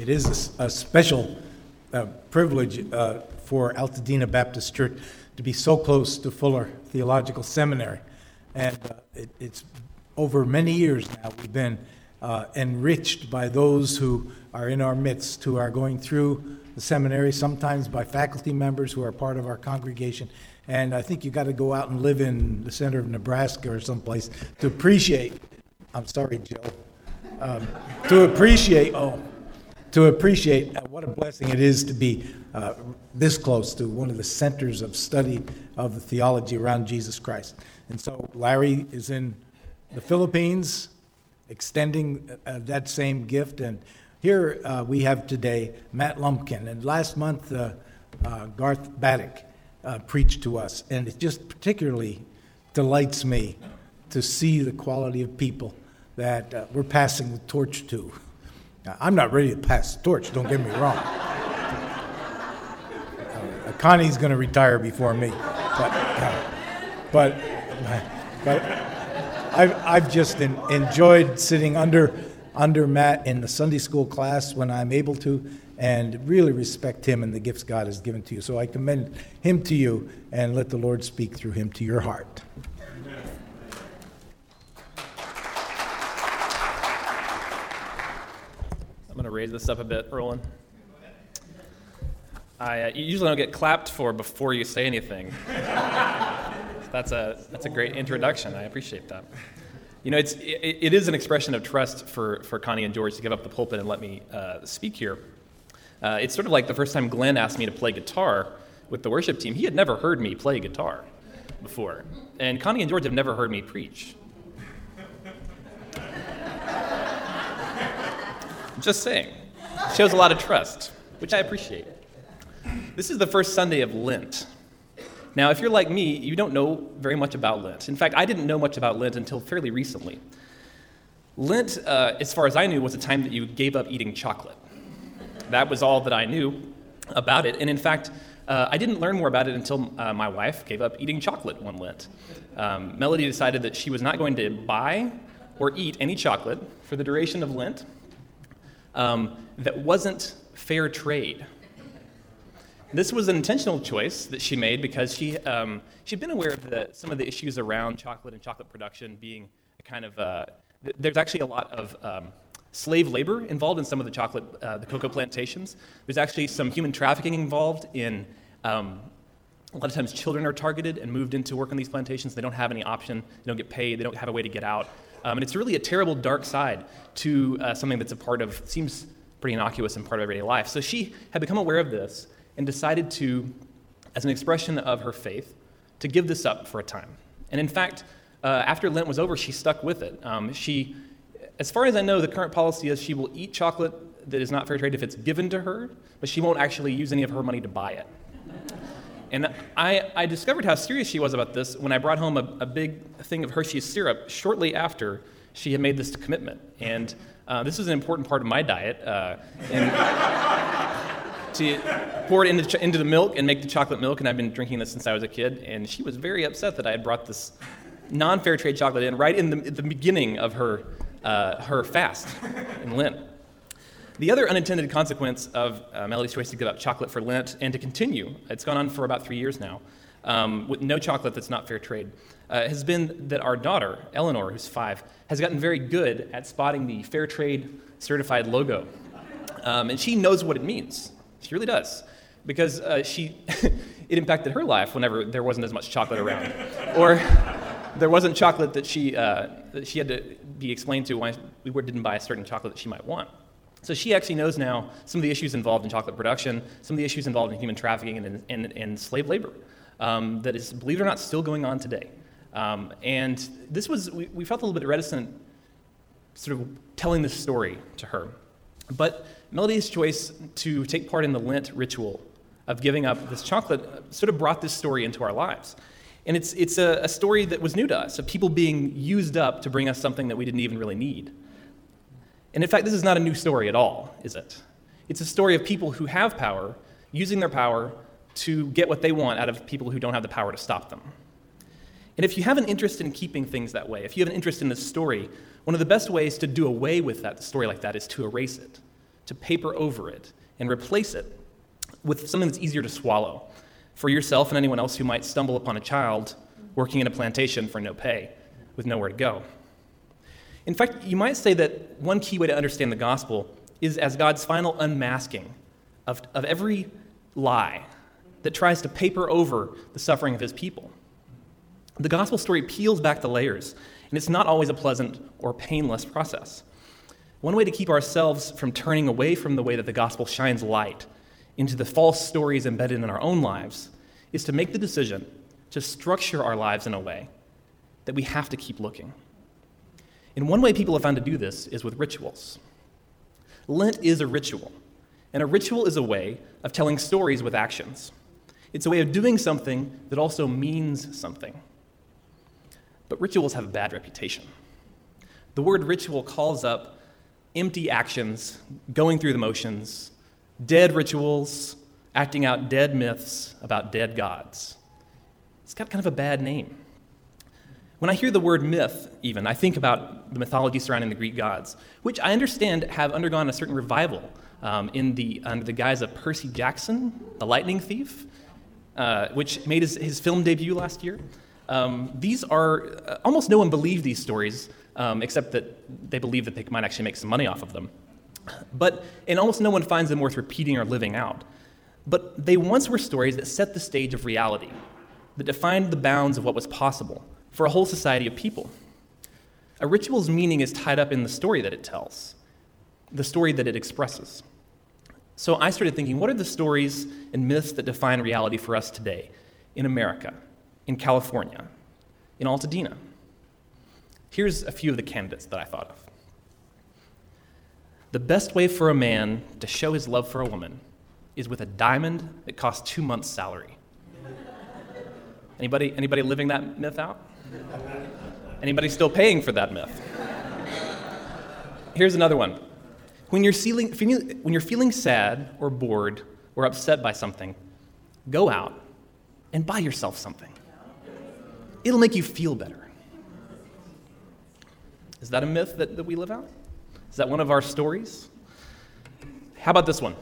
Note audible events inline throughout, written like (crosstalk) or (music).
It is a special uh, privilege uh, for Altadena Baptist Church to be so close to Fuller Theological Seminary. And uh, it, it's over many years now, we've been uh, enriched by those who are in our midst, who are going through the seminary, sometimes by faculty members who are part of our congregation. And I think you got to go out and live in the center of Nebraska or someplace to appreciate. I'm sorry, Joe. Um, to appreciate, oh, to appreciate uh, what a blessing it is to be uh, this close to one of the centers of study of the theology around Jesus Christ. And so Larry is in the Philippines extending uh, that same gift. And here uh, we have today Matt Lumpkin. And last month, uh, uh, Garth Baddock preached to us. And it just particularly delights me to see the quality of people that we're passing the torch to. (laughs) Now, I'm not ready to pass the torch, don't get me wrong. Uh, Connie's going to retire before me. But, uh, but, but I've, I've just en- enjoyed sitting under, under Matt in the Sunday school class when I'm able to and really respect him and the gifts God has given to you. So I commend him to you and let the Lord speak through him to your heart. I'm going to raise this up a bit, Roland. I uh, usually don't get clapped for before you say anything. (laughs) that's, a, that's a great introduction. I appreciate that. You know, it's, it, it is an expression of trust for, for Connie and George to give up the pulpit and let me uh, speak here. Uh, it's sort of like the first time Glenn asked me to play guitar with the worship team. He had never heard me play guitar before. And Connie and George have never heard me preach. Just saying. Shows a lot of trust, which I appreciate. This is the first Sunday of Lent. Now, if you're like me, you don't know very much about Lent. In fact, I didn't know much about Lent until fairly recently. Lent, uh, as far as I knew, was a time that you gave up eating chocolate. That was all that I knew about it. And in fact, uh, I didn't learn more about it until uh, my wife gave up eating chocolate one Lent. Um, Melody decided that she was not going to buy or eat any chocolate for the duration of Lent um, that wasn't fair trade. This was an intentional choice that she made because she, um, she'd been aware of the, some of the issues around chocolate and chocolate production being a kind of, uh, th- there's actually a lot of um, slave labor involved in some of the chocolate, uh, the cocoa plantations. There's actually some human trafficking involved in, um, a lot of times children are targeted and moved into work on these plantations. They don't have any option, they don't get paid, they don't have a way to get out. Um, and it's really a terrible dark side to uh, something that's a part of, seems pretty innocuous and part of everyday life. So she had become aware of this and decided to, as an expression of her faith, to give this up for a time. And in fact, uh, after Lent was over, she stuck with it. Um, she, as far as I know, the current policy is she will eat chocolate that is not fair trade if it's given to her, but she won't actually use any of her money to buy it. And I, I discovered how serious she was about this when I brought home a, a big thing of Hershey's syrup shortly after she had made this commitment. And uh, this was an important part of my diet. Uh, and (laughs) to pour it into, into the milk and make the chocolate milk, and I've been drinking this since I was a kid. And she was very upset that I had brought this non fair trade chocolate in right in the, the beginning of her, uh, her fast in Lent. The other unintended consequence of uh, Melody's choice to give up chocolate for Lent and to continue, it's gone on for about three years now, um, with no chocolate that's not fair trade, uh, has been that our daughter, Eleanor, who's five, has gotten very good at spotting the fair trade certified logo. Um, and she knows what it means. She really does. Because uh, she, (laughs) it impacted her life whenever there wasn't as much chocolate around. or there wasn't chocolate that she, uh, that she had to be explained to why we didn't buy a certain chocolate that she might want. So she actually knows now some of the issues involved in chocolate production, some of the issues involved in human trafficking and, and, and slave labor um, that is, believe it or not, still going on today. Um, and this was, we, we, felt a little bit reticent sort of telling this story to her. But Melody's choice to take part in the Lent ritual of giving up this chocolate sort of brought this story into our lives. And it's, it's a, a story that was new to us, of people being used up to bring us something that we didn't even really need. And in fact, this is not a new story at all, is it? It's a story of people who have power using their power to get what they want out of people who don't have the power to stop them. And if you have an interest in keeping things that way, if you have an interest in this story, one of the best ways to do away with that story like that is to erase it, to paper over it and replace it with something that's easier to swallow for yourself and anyone else who might stumble upon a child working in a plantation for no pay with nowhere to go. In fact, you might say that one key way to understand the gospel is as God's final unmasking of, of every lie that tries to paper over the suffering of his people. The gospel story peels back the layers, and it's not always a pleasant or painless process. One way to keep ourselves from turning away from the way that the gospel shines light into the false stories embedded in our own lives is to make the decision to structure our lives in a way that we have to keep looking. And one way people have found to do this is with rituals. Lent is a ritual, and a ritual is a way of telling stories with actions. It's a way of doing something that also means something. But rituals have a bad reputation. The word ritual calls up empty actions, going through the motions, dead rituals, acting out dead myths about dead gods. It's got kind of a bad name. When I hear the word myth, even, I think about the mythology surrounding the Greek gods, which I understand have undergone a certain revival um, in the, under the guise of Percy Jackson, the lightning thief, uh, which made his, his film debut last year. Um, these are, uh, almost no one believed these stories, um, except that they believe that they might actually make some money off of them. But, and almost no one finds them worth repeating or living out. But they once were stories that set the stage of reality, that defined the bounds of what was possible for a whole society of people. A ritual's meaning is tied up in the story that it tells, the story that it expresses. So I started thinking what are the stories and myths that define reality for us today in America, in California, in Altadena? Here's a few of the candidates that I thought of. The best way for a man to show his love for a woman is with a diamond that costs two months' salary. Anybody, anybody living that myth out? Anybody still paying for that myth? Here's another one. When you're, feeling, when you're feeling sad or bored or upset by something, go out and buy yourself something. It'll make you feel better. Is that a myth that, that we live out? Is that one of our stories? How about this one?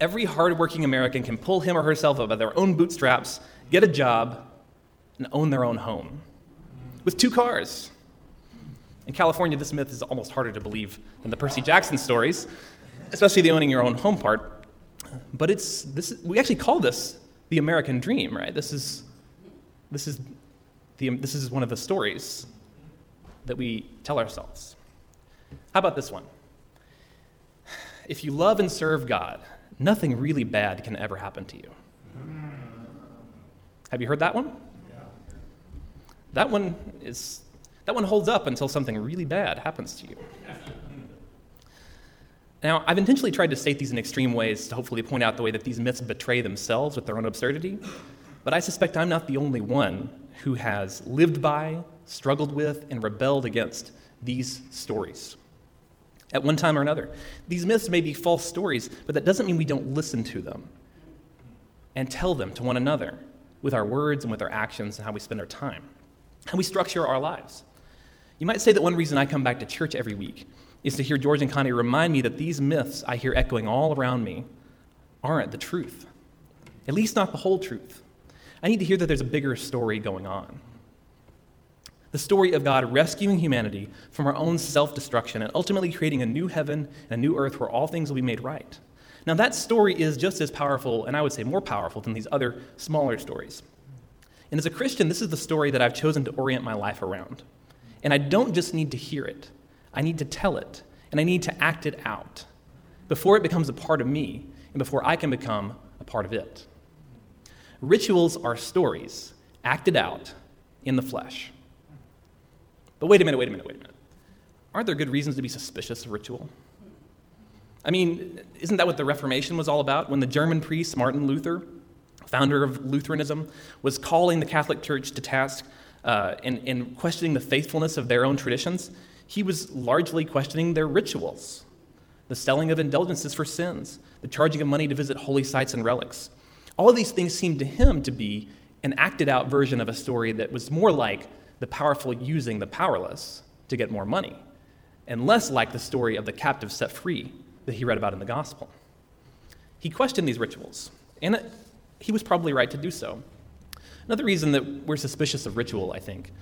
Every hardworking American can pull him or herself up by their own bootstraps, get a job, and own their own home with two cars. In California, this myth is almost harder to believe than the Percy Jackson stories, especially the owning your own home part. But it's, this, we actually call this the American dream, right? This is, this, is the, this is one of the stories that we tell ourselves. How about this one? If you love and serve God, nothing really bad can ever happen to you. Have you heard that one? That one is that one holds up until something really bad happens to you. Now, I've intentionally tried to state these in extreme ways to hopefully point out the way that these myths betray themselves with their own absurdity, but I suspect I'm not the only one who has lived by, struggled with, and rebelled against these stories at one time or another. These myths may be false stories, but that doesn't mean we don't listen to them and tell them to one another with our words and with our actions and how we spend our time how we structure our lives. You might say that one reason I come back to church every week is to hear George and Connie remind me that these myths I hear echoing all around me aren't the truth, at least not the whole truth. I need to hear that there's a bigger story going on. The story of God rescuing humanity from our own self destruction and ultimately creating a new heaven and a new earth where all things will be made right. Now, that story is just as powerful, and I would say more powerful, than these other smaller stories. And as a Christian, this is the story that I've chosen to orient my life around. And I don't just need to hear it, I need to tell it, and I need to act it out before it becomes a part of me and before I can become a part of it. Rituals are stories acted out in the flesh. But wait a minute, wait a minute, wait a minute. Aren't there good reasons to be suspicious of ritual? I mean, isn't that what the Reformation was all about? When the German priest, Martin Luther, founder of Lutheranism, was calling the Catholic Church to task uh, in, in questioning the faithfulness of their own traditions, he was largely questioning their rituals the selling of indulgences for sins, the charging of money to visit holy sites and relics. All of these things seemed to him to be an acted out version of a story that was more like the powerful using the powerless to get more money, and less like the story of the captive set free that he read about in the gospel. He questioned these rituals, and he was probably right to do so. Another reason that we're suspicious of ritual, I think,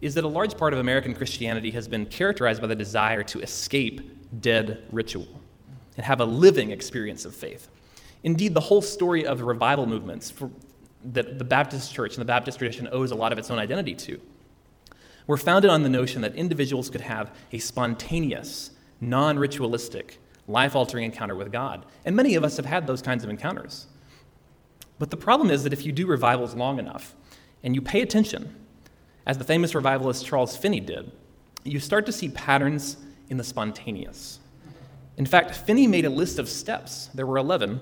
is that a large part of American Christianity has been characterized by the desire to escape dead ritual and have a living experience of faith. Indeed, the whole story of the revival movements that the Baptist church and the Baptist tradition owes a lot of its own identity to were founded on the notion that individuals could have a spontaneous, non ritualistic, life altering encounter with God. And many of us have had those kinds of encounters. But the problem is that if you do revivals long enough and you pay attention, as the famous revivalist Charles Finney did, you start to see patterns in the spontaneous. In fact, Finney made a list of steps, there were 11,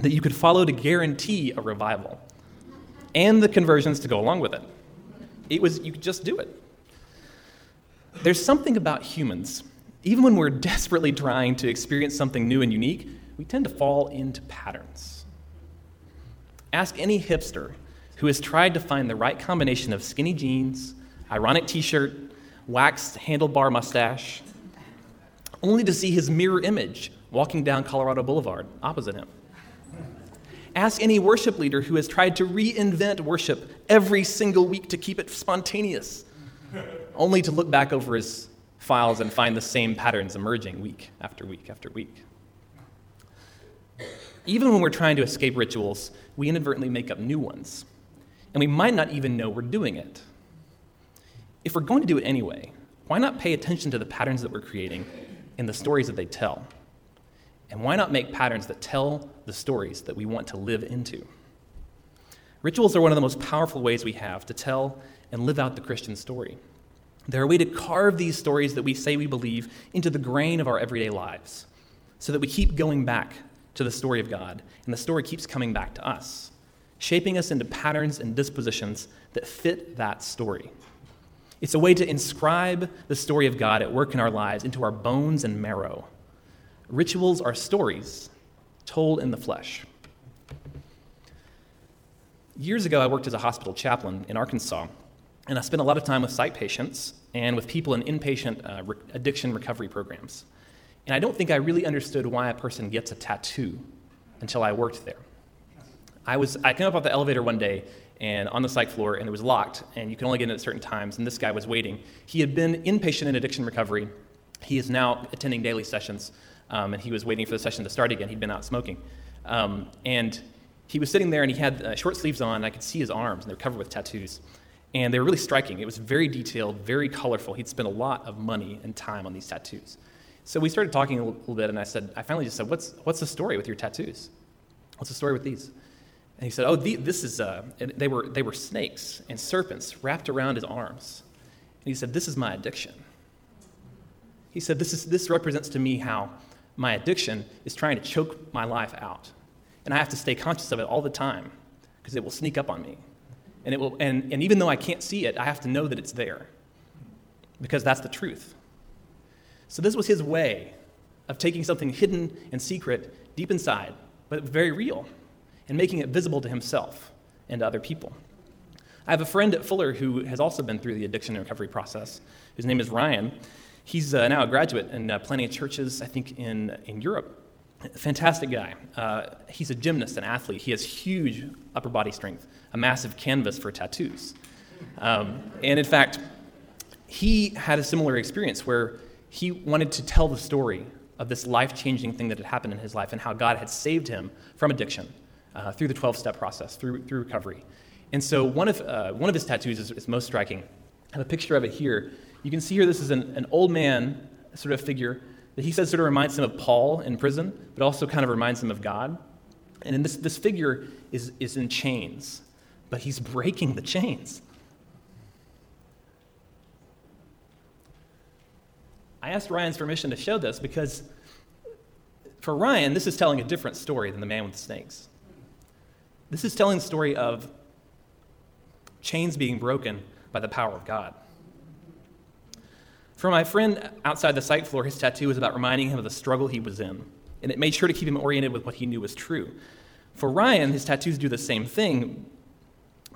that you could follow to guarantee a revival and the conversions to go along with it. It was, you could just do it. There's something about humans, even when we're (laughs) desperately trying to experience something new and unique, we tend to fall into patterns. Ask any hipster who has tried to find the right combination of skinny jeans, ironic t shirt, waxed handlebar mustache, only to see his mirror image walking down Colorado Boulevard opposite him. Ask any worship leader who has tried to reinvent worship every single week to keep it spontaneous, only to look back over his files and find the same patterns emerging week after week after week. Even when we're trying to escape rituals, we inadvertently make up new ones, and we might not even know we're doing it. If we're going to do it anyway, why not pay attention to the patterns that we're creating and the stories that they tell? And why not make patterns that tell the stories that we want to live into? Rituals are one of the most powerful ways we have to tell and live out the Christian story. They're a way to carve these stories that we say we believe into the grain of our everyday lives so that we keep going back to the story of God and the story keeps coming back to us, shaping us into patterns and dispositions that fit that story. It's a way to inscribe the story of God at work in our lives into our bones and marrow. Rituals are stories told in the flesh. Years ago, I worked as a hospital chaplain in Arkansas, and I spent a lot of time with psych patients and with people in inpatient uh, re- addiction recovery programs. And I don't think I really understood why a person gets a tattoo until I worked there. I, was, I came up off the elevator one day and on the psych floor, and it was locked, and you can only get in at certain times, and this guy was waiting. He had been inpatient in addiction recovery. He is now attending daily sessions, um, and he was waiting for the session to start again. He'd been out smoking. Um, and he was sitting there, and he had uh, short sleeves on, and I could see his arms, and they were covered with tattoos. And they were really striking. It was very detailed, very colorful. He'd spent a lot of money and time on these tattoos. So we started talking a little bit, and I said, I finally just said, What's, what's the story with your tattoos? What's the story with these? And he said, Oh, the, this is, uh, they, were, they were snakes and serpents wrapped around his arms. And he said, This is my addiction. He said, This, is, this represents to me how my addiction is trying to choke my life out. And I have to stay conscious of it all the time because it will sneak up on me. And, it will, and, and even though I can't see it, I have to know that it's there because that's the truth. So, this was his way of taking something hidden and secret deep inside, but very real, and making it visible to himself and to other people. I have a friend at Fuller who has also been through the addiction and recovery process. His name is Ryan. He's uh, now a graduate and uh, planning churches, I think, in, in Europe. Fantastic guy. Uh, he's a gymnast, an athlete. He has huge upper body strength, a massive canvas for tattoos. Um, and in fact, he had a similar experience where he wanted to tell the story of this life changing thing that had happened in his life and how God had saved him from addiction uh, through the 12 step process, through, through recovery. And so one of, uh, one of his tattoos is, is, most striking. I have a picture of it here. You can see here this is an, an old man sort of figure that he says sort of reminds him of Paul in prison, but also kind of reminds him of God. And this, this figure is, is in chains, but he's breaking the chains. I asked Ryan's permission to show this because for Ryan, this is telling a different story than the man with the snakes. This is telling the story of chains being broken by the power of God. For my friend outside the psych floor, his tattoo was about reminding him of the struggle he was in, and it made sure to keep him oriented with what he knew was true. For Ryan, his tattoos do the same thing,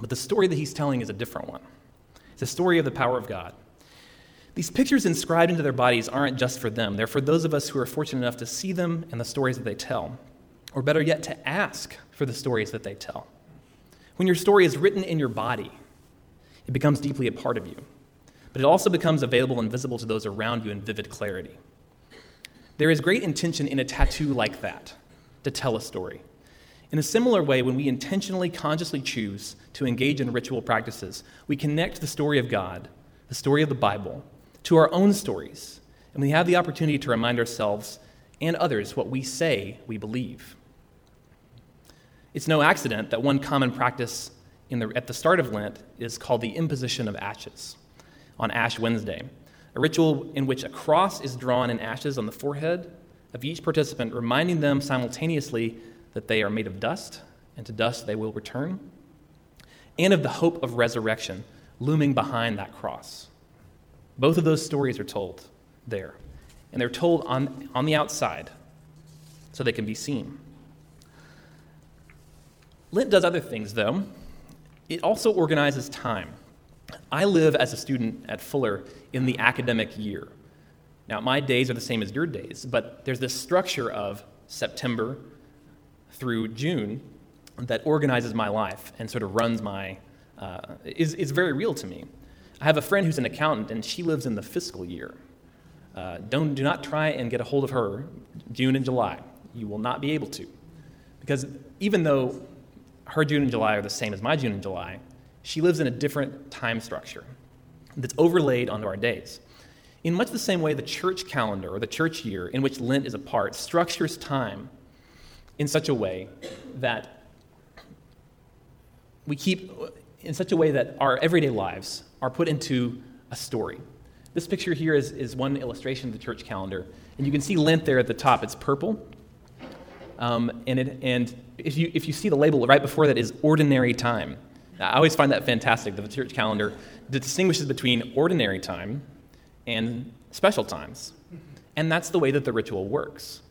but the story that he's telling is a different one. It's a story of the power of God. These pictures inscribed into their bodies aren't just for them, they're for those of us who are fortunate enough to see them and the stories that they tell, or better yet, to ask for the stories that they tell. When your story is written in your body, it becomes deeply a part of you, but it also becomes available and visible to those around you in vivid clarity. There is great intention in a tattoo like that to tell a story. In a similar way, when we intentionally, consciously choose to engage in ritual practices, we connect the story of God, the story of the Bible, to our own stories, and we have the opportunity to remind ourselves and others what we say we believe. It's no accident that one common practice the, at the start of Lent is called the imposition of ashes on Ash Wednesday, a ritual in which a cross is drawn in ashes on the forehead of each participant, reminding them simultaneously that they are made of dust, and to dust they will return, and of the hope of resurrection looming behind that cross. Both of those stories are told there, and they're told on, on the outside so they can be seen. Lent does other things, though. It also organizes time. I live as a student at Fuller in the academic year. Now, my days are the same as your days, but there's this structure of September through June that organizes my life and sort of runs my, uh, is, is very real to me. I have a friend who's an accountant, and she lives in the fiscal year. Uh, don't, do not try and get a hold of her June and July. You will not be able to. Because even though her June and July are the same as my June and July, she lives in a different time structure that's overlaid onto our days. In much the same way, the church calendar, or the church year in which Lent is a part, structures time in such a way that we keep, in such a way that our everyday lives are put into a story. This picture here is, is one illustration of the church calendar. And you can see Lent there at the top. It's purple. Um, and it, and if, you, if you see the label right before that is ordinary time. I always find that fantastic that the church calendar distinguishes between ordinary time and special times. And that's the way that the ritual works.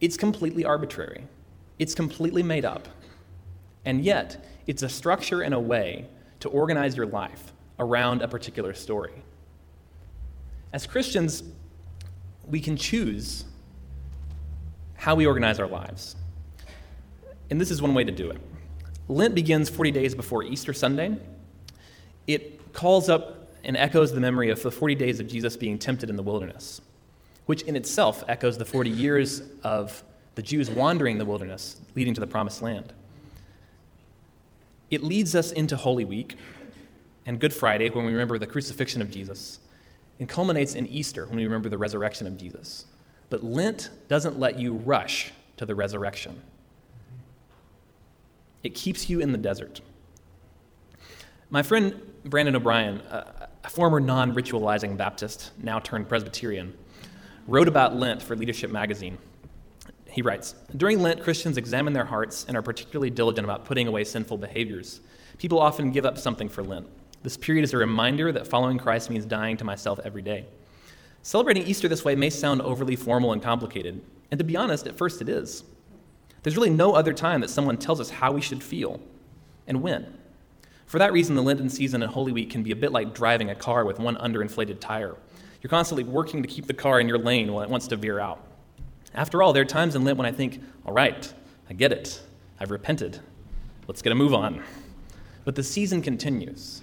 It's completely arbitrary, it's completely made up. And yet, it's a structure and a way to organize your life around a particular story. As Christians, we can choose how we organize our lives. And this is one way to do it. Lent begins 40 days before Easter Sunday. It calls up and echoes the memory of the 40 days of Jesus being tempted in the wilderness, which in itself echoes the 40 years of the Jews wandering the wilderness, leading to the promised land. It leads us into Holy Week and Good Friday when we remember the crucifixion of Jesus, and culminates in Easter when we remember the resurrection of Jesus. But Lent doesn't let you rush to the resurrection, it keeps you in the desert. My friend Brandon O'Brien, a former non ritualizing Baptist, now turned Presbyterian, wrote about Lent for Leadership magazine. He writes During Lent, Christians examine their hearts and are particularly diligent about putting away sinful behaviors. People often give up something for Lent. This period is a reminder that following Christ means dying to myself every day. Celebrating Easter this way may sound overly formal and complicated, and to be honest, at first it is. There's really no other time that someone tells us how we should feel and when. For that reason, the Lenten season and Holy Week can be a bit like driving a car with one underinflated tire. You're constantly working to keep the car in your lane while it wants to veer out. After all, there are times in Lent when I think, all right, I get it. I've repented. Let's get a move on. But the season continues.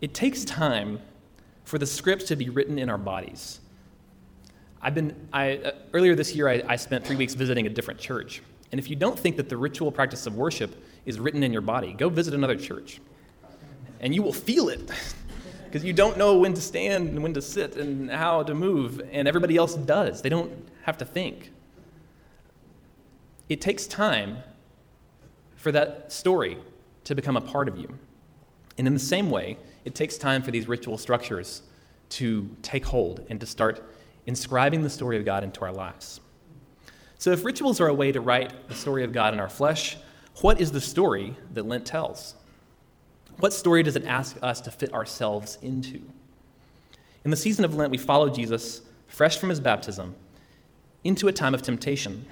It takes time for the script to be written in our bodies. I've been, I, uh, earlier this year, I, I spent three weeks visiting a different church. And if you don't think that the ritual practice of worship is written in your body, go visit another church. And you will feel it. Because you don't know when to stand and when to sit and how to move, and everybody else does. They don't have to think. It takes time for that story to become a part of you. And in the same way, it takes time for these ritual structures to take hold and to start inscribing the story of God into our lives. So, if rituals are a way to write the story of God in our flesh, what is the story that Lent tells? What story does it ask us to fit ourselves into? In the season of Lent, we follow Jesus, fresh from his baptism, into a time of temptation,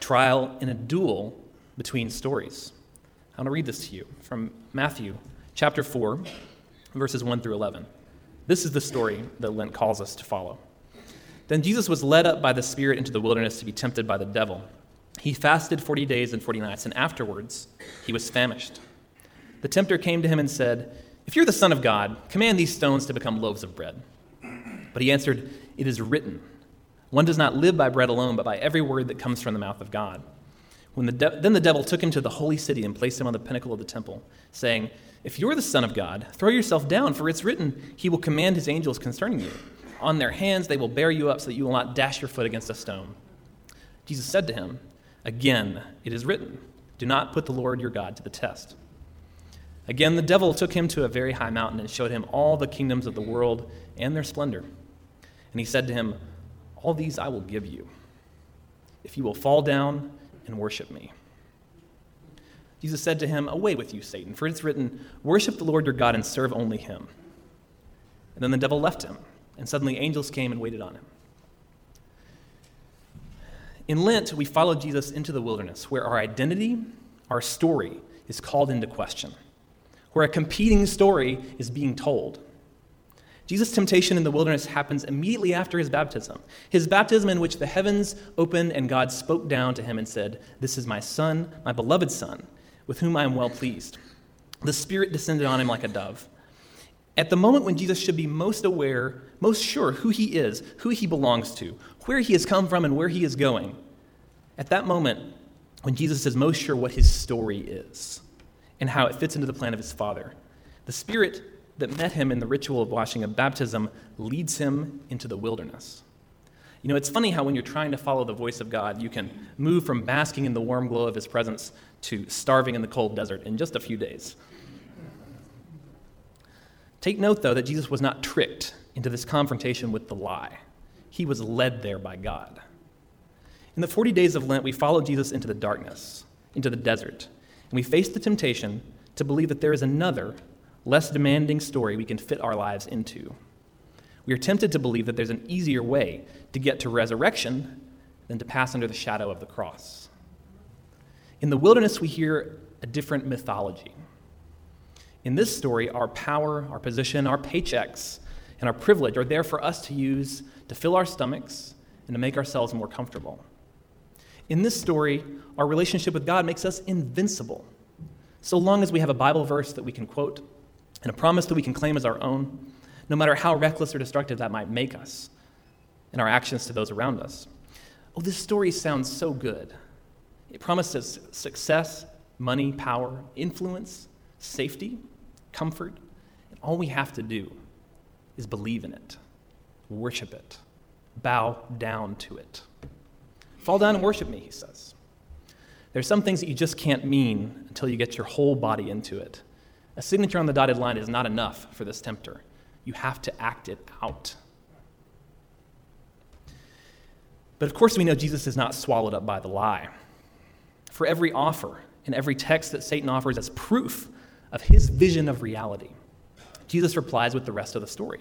trial, and a duel between stories. I want to read this to you from Matthew chapter 4, verses 1 through 11. This is the story that Lent calls us to follow. Then Jesus was led up by the Spirit into the wilderness to be tempted by the devil. He fasted 40 days and 40 nights, and afterwards he was famished. The tempter came to him and said, If you're the Son of God, command these stones to become loaves of bread. But he answered, It is written, One does not live by bread alone, but by every word that comes from the mouth of God. When the de- then the devil took him to the holy city and placed him on the pinnacle of the temple, saying, If you're the Son of God, throw yourself down, for it's written, He will command His angels concerning you. On their hands they will bear you up so that you will not dash your foot against a stone. Jesus said to him, Again, it is written, Do not put the Lord your God to the test. Again, the devil took him to a very high mountain and showed him all the kingdoms of the world and their splendor. And he said to him, All these I will give you, if you will fall down and worship me. Jesus said to him, Away with you, Satan, for it's written, Worship the Lord your God and serve only him. And then the devil left him, and suddenly angels came and waited on him. In Lent, we follow Jesus into the wilderness, where our identity, our story, is called into question, where a competing story is being told. Jesus' temptation in the wilderness happens immediately after his baptism. His baptism, in which the heavens opened and God spoke down to him and said, This is my Son, my beloved Son, with whom I am well pleased. The Spirit descended on him like a dove. At the moment when Jesus should be most aware, most sure who he is, who he belongs to, where he has come from, and where he is going, at that moment when Jesus is most sure what his story is and how it fits into the plan of his Father, the Spirit that met him in the ritual of washing of baptism leads him into the wilderness. You know, it's funny how when you're trying to follow the voice of God, you can move from basking in the warm glow of his presence to starving in the cold desert in just a few days. Take note, though, that Jesus was not tricked into this confrontation with the lie. He was led there by God. In the 40 days of Lent, we follow Jesus into the darkness, into the desert, and we face the temptation to believe that there is another less demanding story we can fit our lives into. We are tempted to believe that there's an easier way to get to resurrection than to pass under the shadow of the cross. In the wilderness, we hear a different mythology. In this story, our power, our position, our paychecks, and our privilege are there for us to use to fill our stomachs and to make ourselves more comfortable. In this story, our relationship with God makes us invincible. So long as we have a Bible verse that we can quote, and a promise that we can claim as our own, no matter how reckless or destructive that might make us and our actions to those around us. Oh, this story sounds so good. It promises success, money, power, influence, safety, comfort, and all we have to do is believe in it, worship it, bow down to it. Fall down and worship me, he says. There's some things that you just can't mean until you get your whole body into it. A signature on the dotted line is not enough for this tempter. You have to act it out. But of course, we know Jesus is not swallowed up by the lie. For every offer and every text that Satan offers as proof of his vision of reality, Jesus replies with the rest of the story.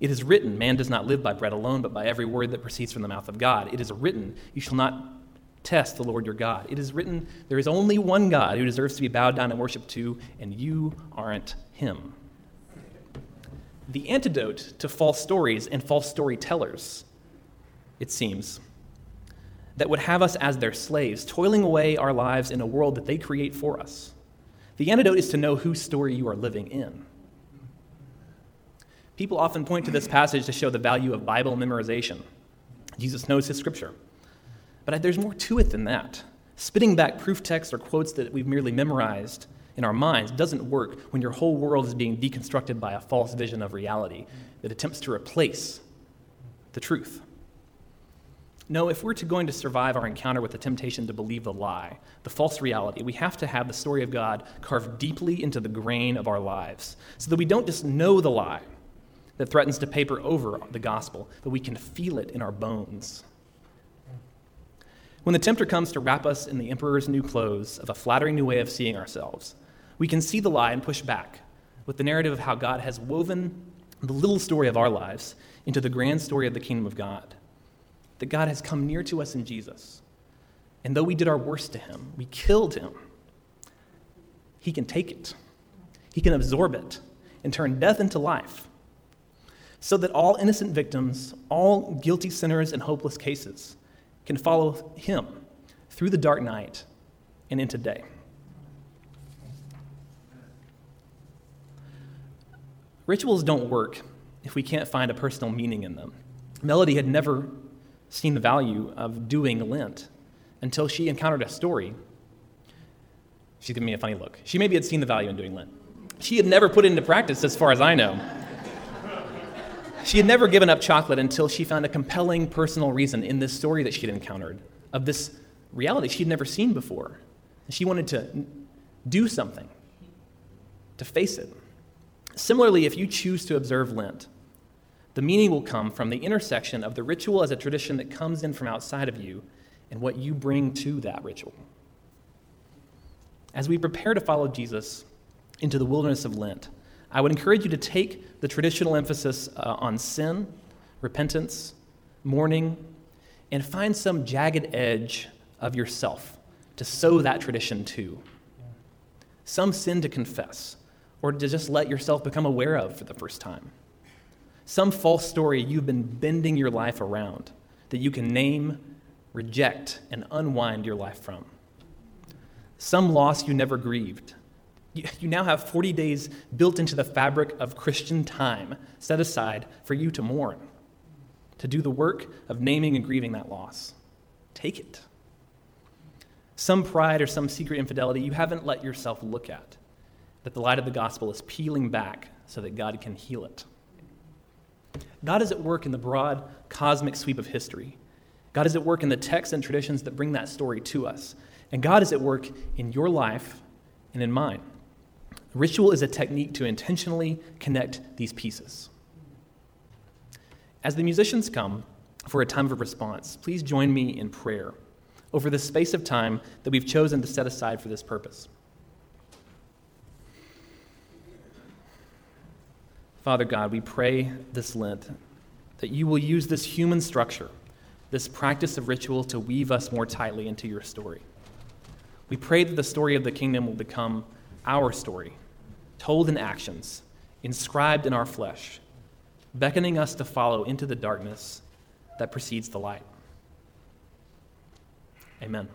It is written, Man does not live by bread alone, but by every word that proceeds from the mouth of God. It is written, You shall not Test the Lord your God. It is written, There is only one God who deserves to be bowed down and worshiped to, and you aren't him. The antidote to false stories and false storytellers, it seems, that would have us as their slaves, toiling away our lives in a world that they create for us. The antidote is to know whose story you are living in. People often point to this passage to show the value of Bible memorization. Jesus knows his scripture. But there's more to it than that. Spitting back proof texts or quotes that we've merely memorized in our minds doesn't work when your whole world is being deconstructed by a false vision of reality that attempts to replace the truth. No, if we're to going to survive our encounter with the temptation to believe the lie, the false reality, we have to have the story of God carved deeply into the grain of our lives so that we don't just know the lie that threatens to paper over the gospel, but we can feel it in our bones. When the tempter comes to wrap us in the emperor's new clothes of a flattering new way of seeing ourselves, we can see the lie and push back with the narrative of how God has woven the little story of our lives into the grand story of the kingdom of God. That God has come near to us in Jesus. And though we did our worst to him, we killed him, he can take it. He can absorb it and turn death into life. So that all innocent victims, all guilty sinners and hopeless cases, can follow him through the dark night and into day. Rituals don't work if we can't find a personal meaning in them. Melody had never seen the value of doing Lent until she encountered a story. She's giving me a funny look. She maybe had seen the value in doing Lent. She had never put it into practice, as far as I know. She had never given up chocolate until she found a compelling personal reason in this story that she'd encountered of this reality she'd never seen before. And she wanted to do something, to face it. Similarly, if you choose to observe Lent, the meaning will come from the intersection of the ritual as a tradition that comes in from outside of you and what you bring to that ritual. As we prepare to follow Jesus into the wilderness of Lent, I would encourage you to take the traditional emphasis uh, on sin, repentance, mourning, and find some jagged edge of yourself to sew that tradition to. Some sin to confess, or to just let yourself become aware of for the first time. Some false story you've been bending your life around that you can name, reject, and unwind your life from. Some loss you never grieved. You, now have 40 days built into the fabric of Christian time set aside for you to mourn, to do the work of naming and grieving that loss. Take it. Some pride or some secret infidelity you haven't let yourself look at, that the light of the gospel is peeling back so that God can heal it. God is at work in the broad cosmic sweep of history. God is at work in the texts and traditions that bring that story to us. And God is at work in your life and in mine. Ritual is a technique to intentionally connect these pieces. As the musicians come for a time of response, please join me in prayer over the space of time that we've chosen to set aside for this purpose. Father God, we pray this Lent that you will use this human structure, this practice of ritual, to weave us more tightly into your story. We pray that the story of the kingdom will become our story, told in actions, inscribed in our flesh, beckoning us to follow into the darkness that precedes the light. Amen.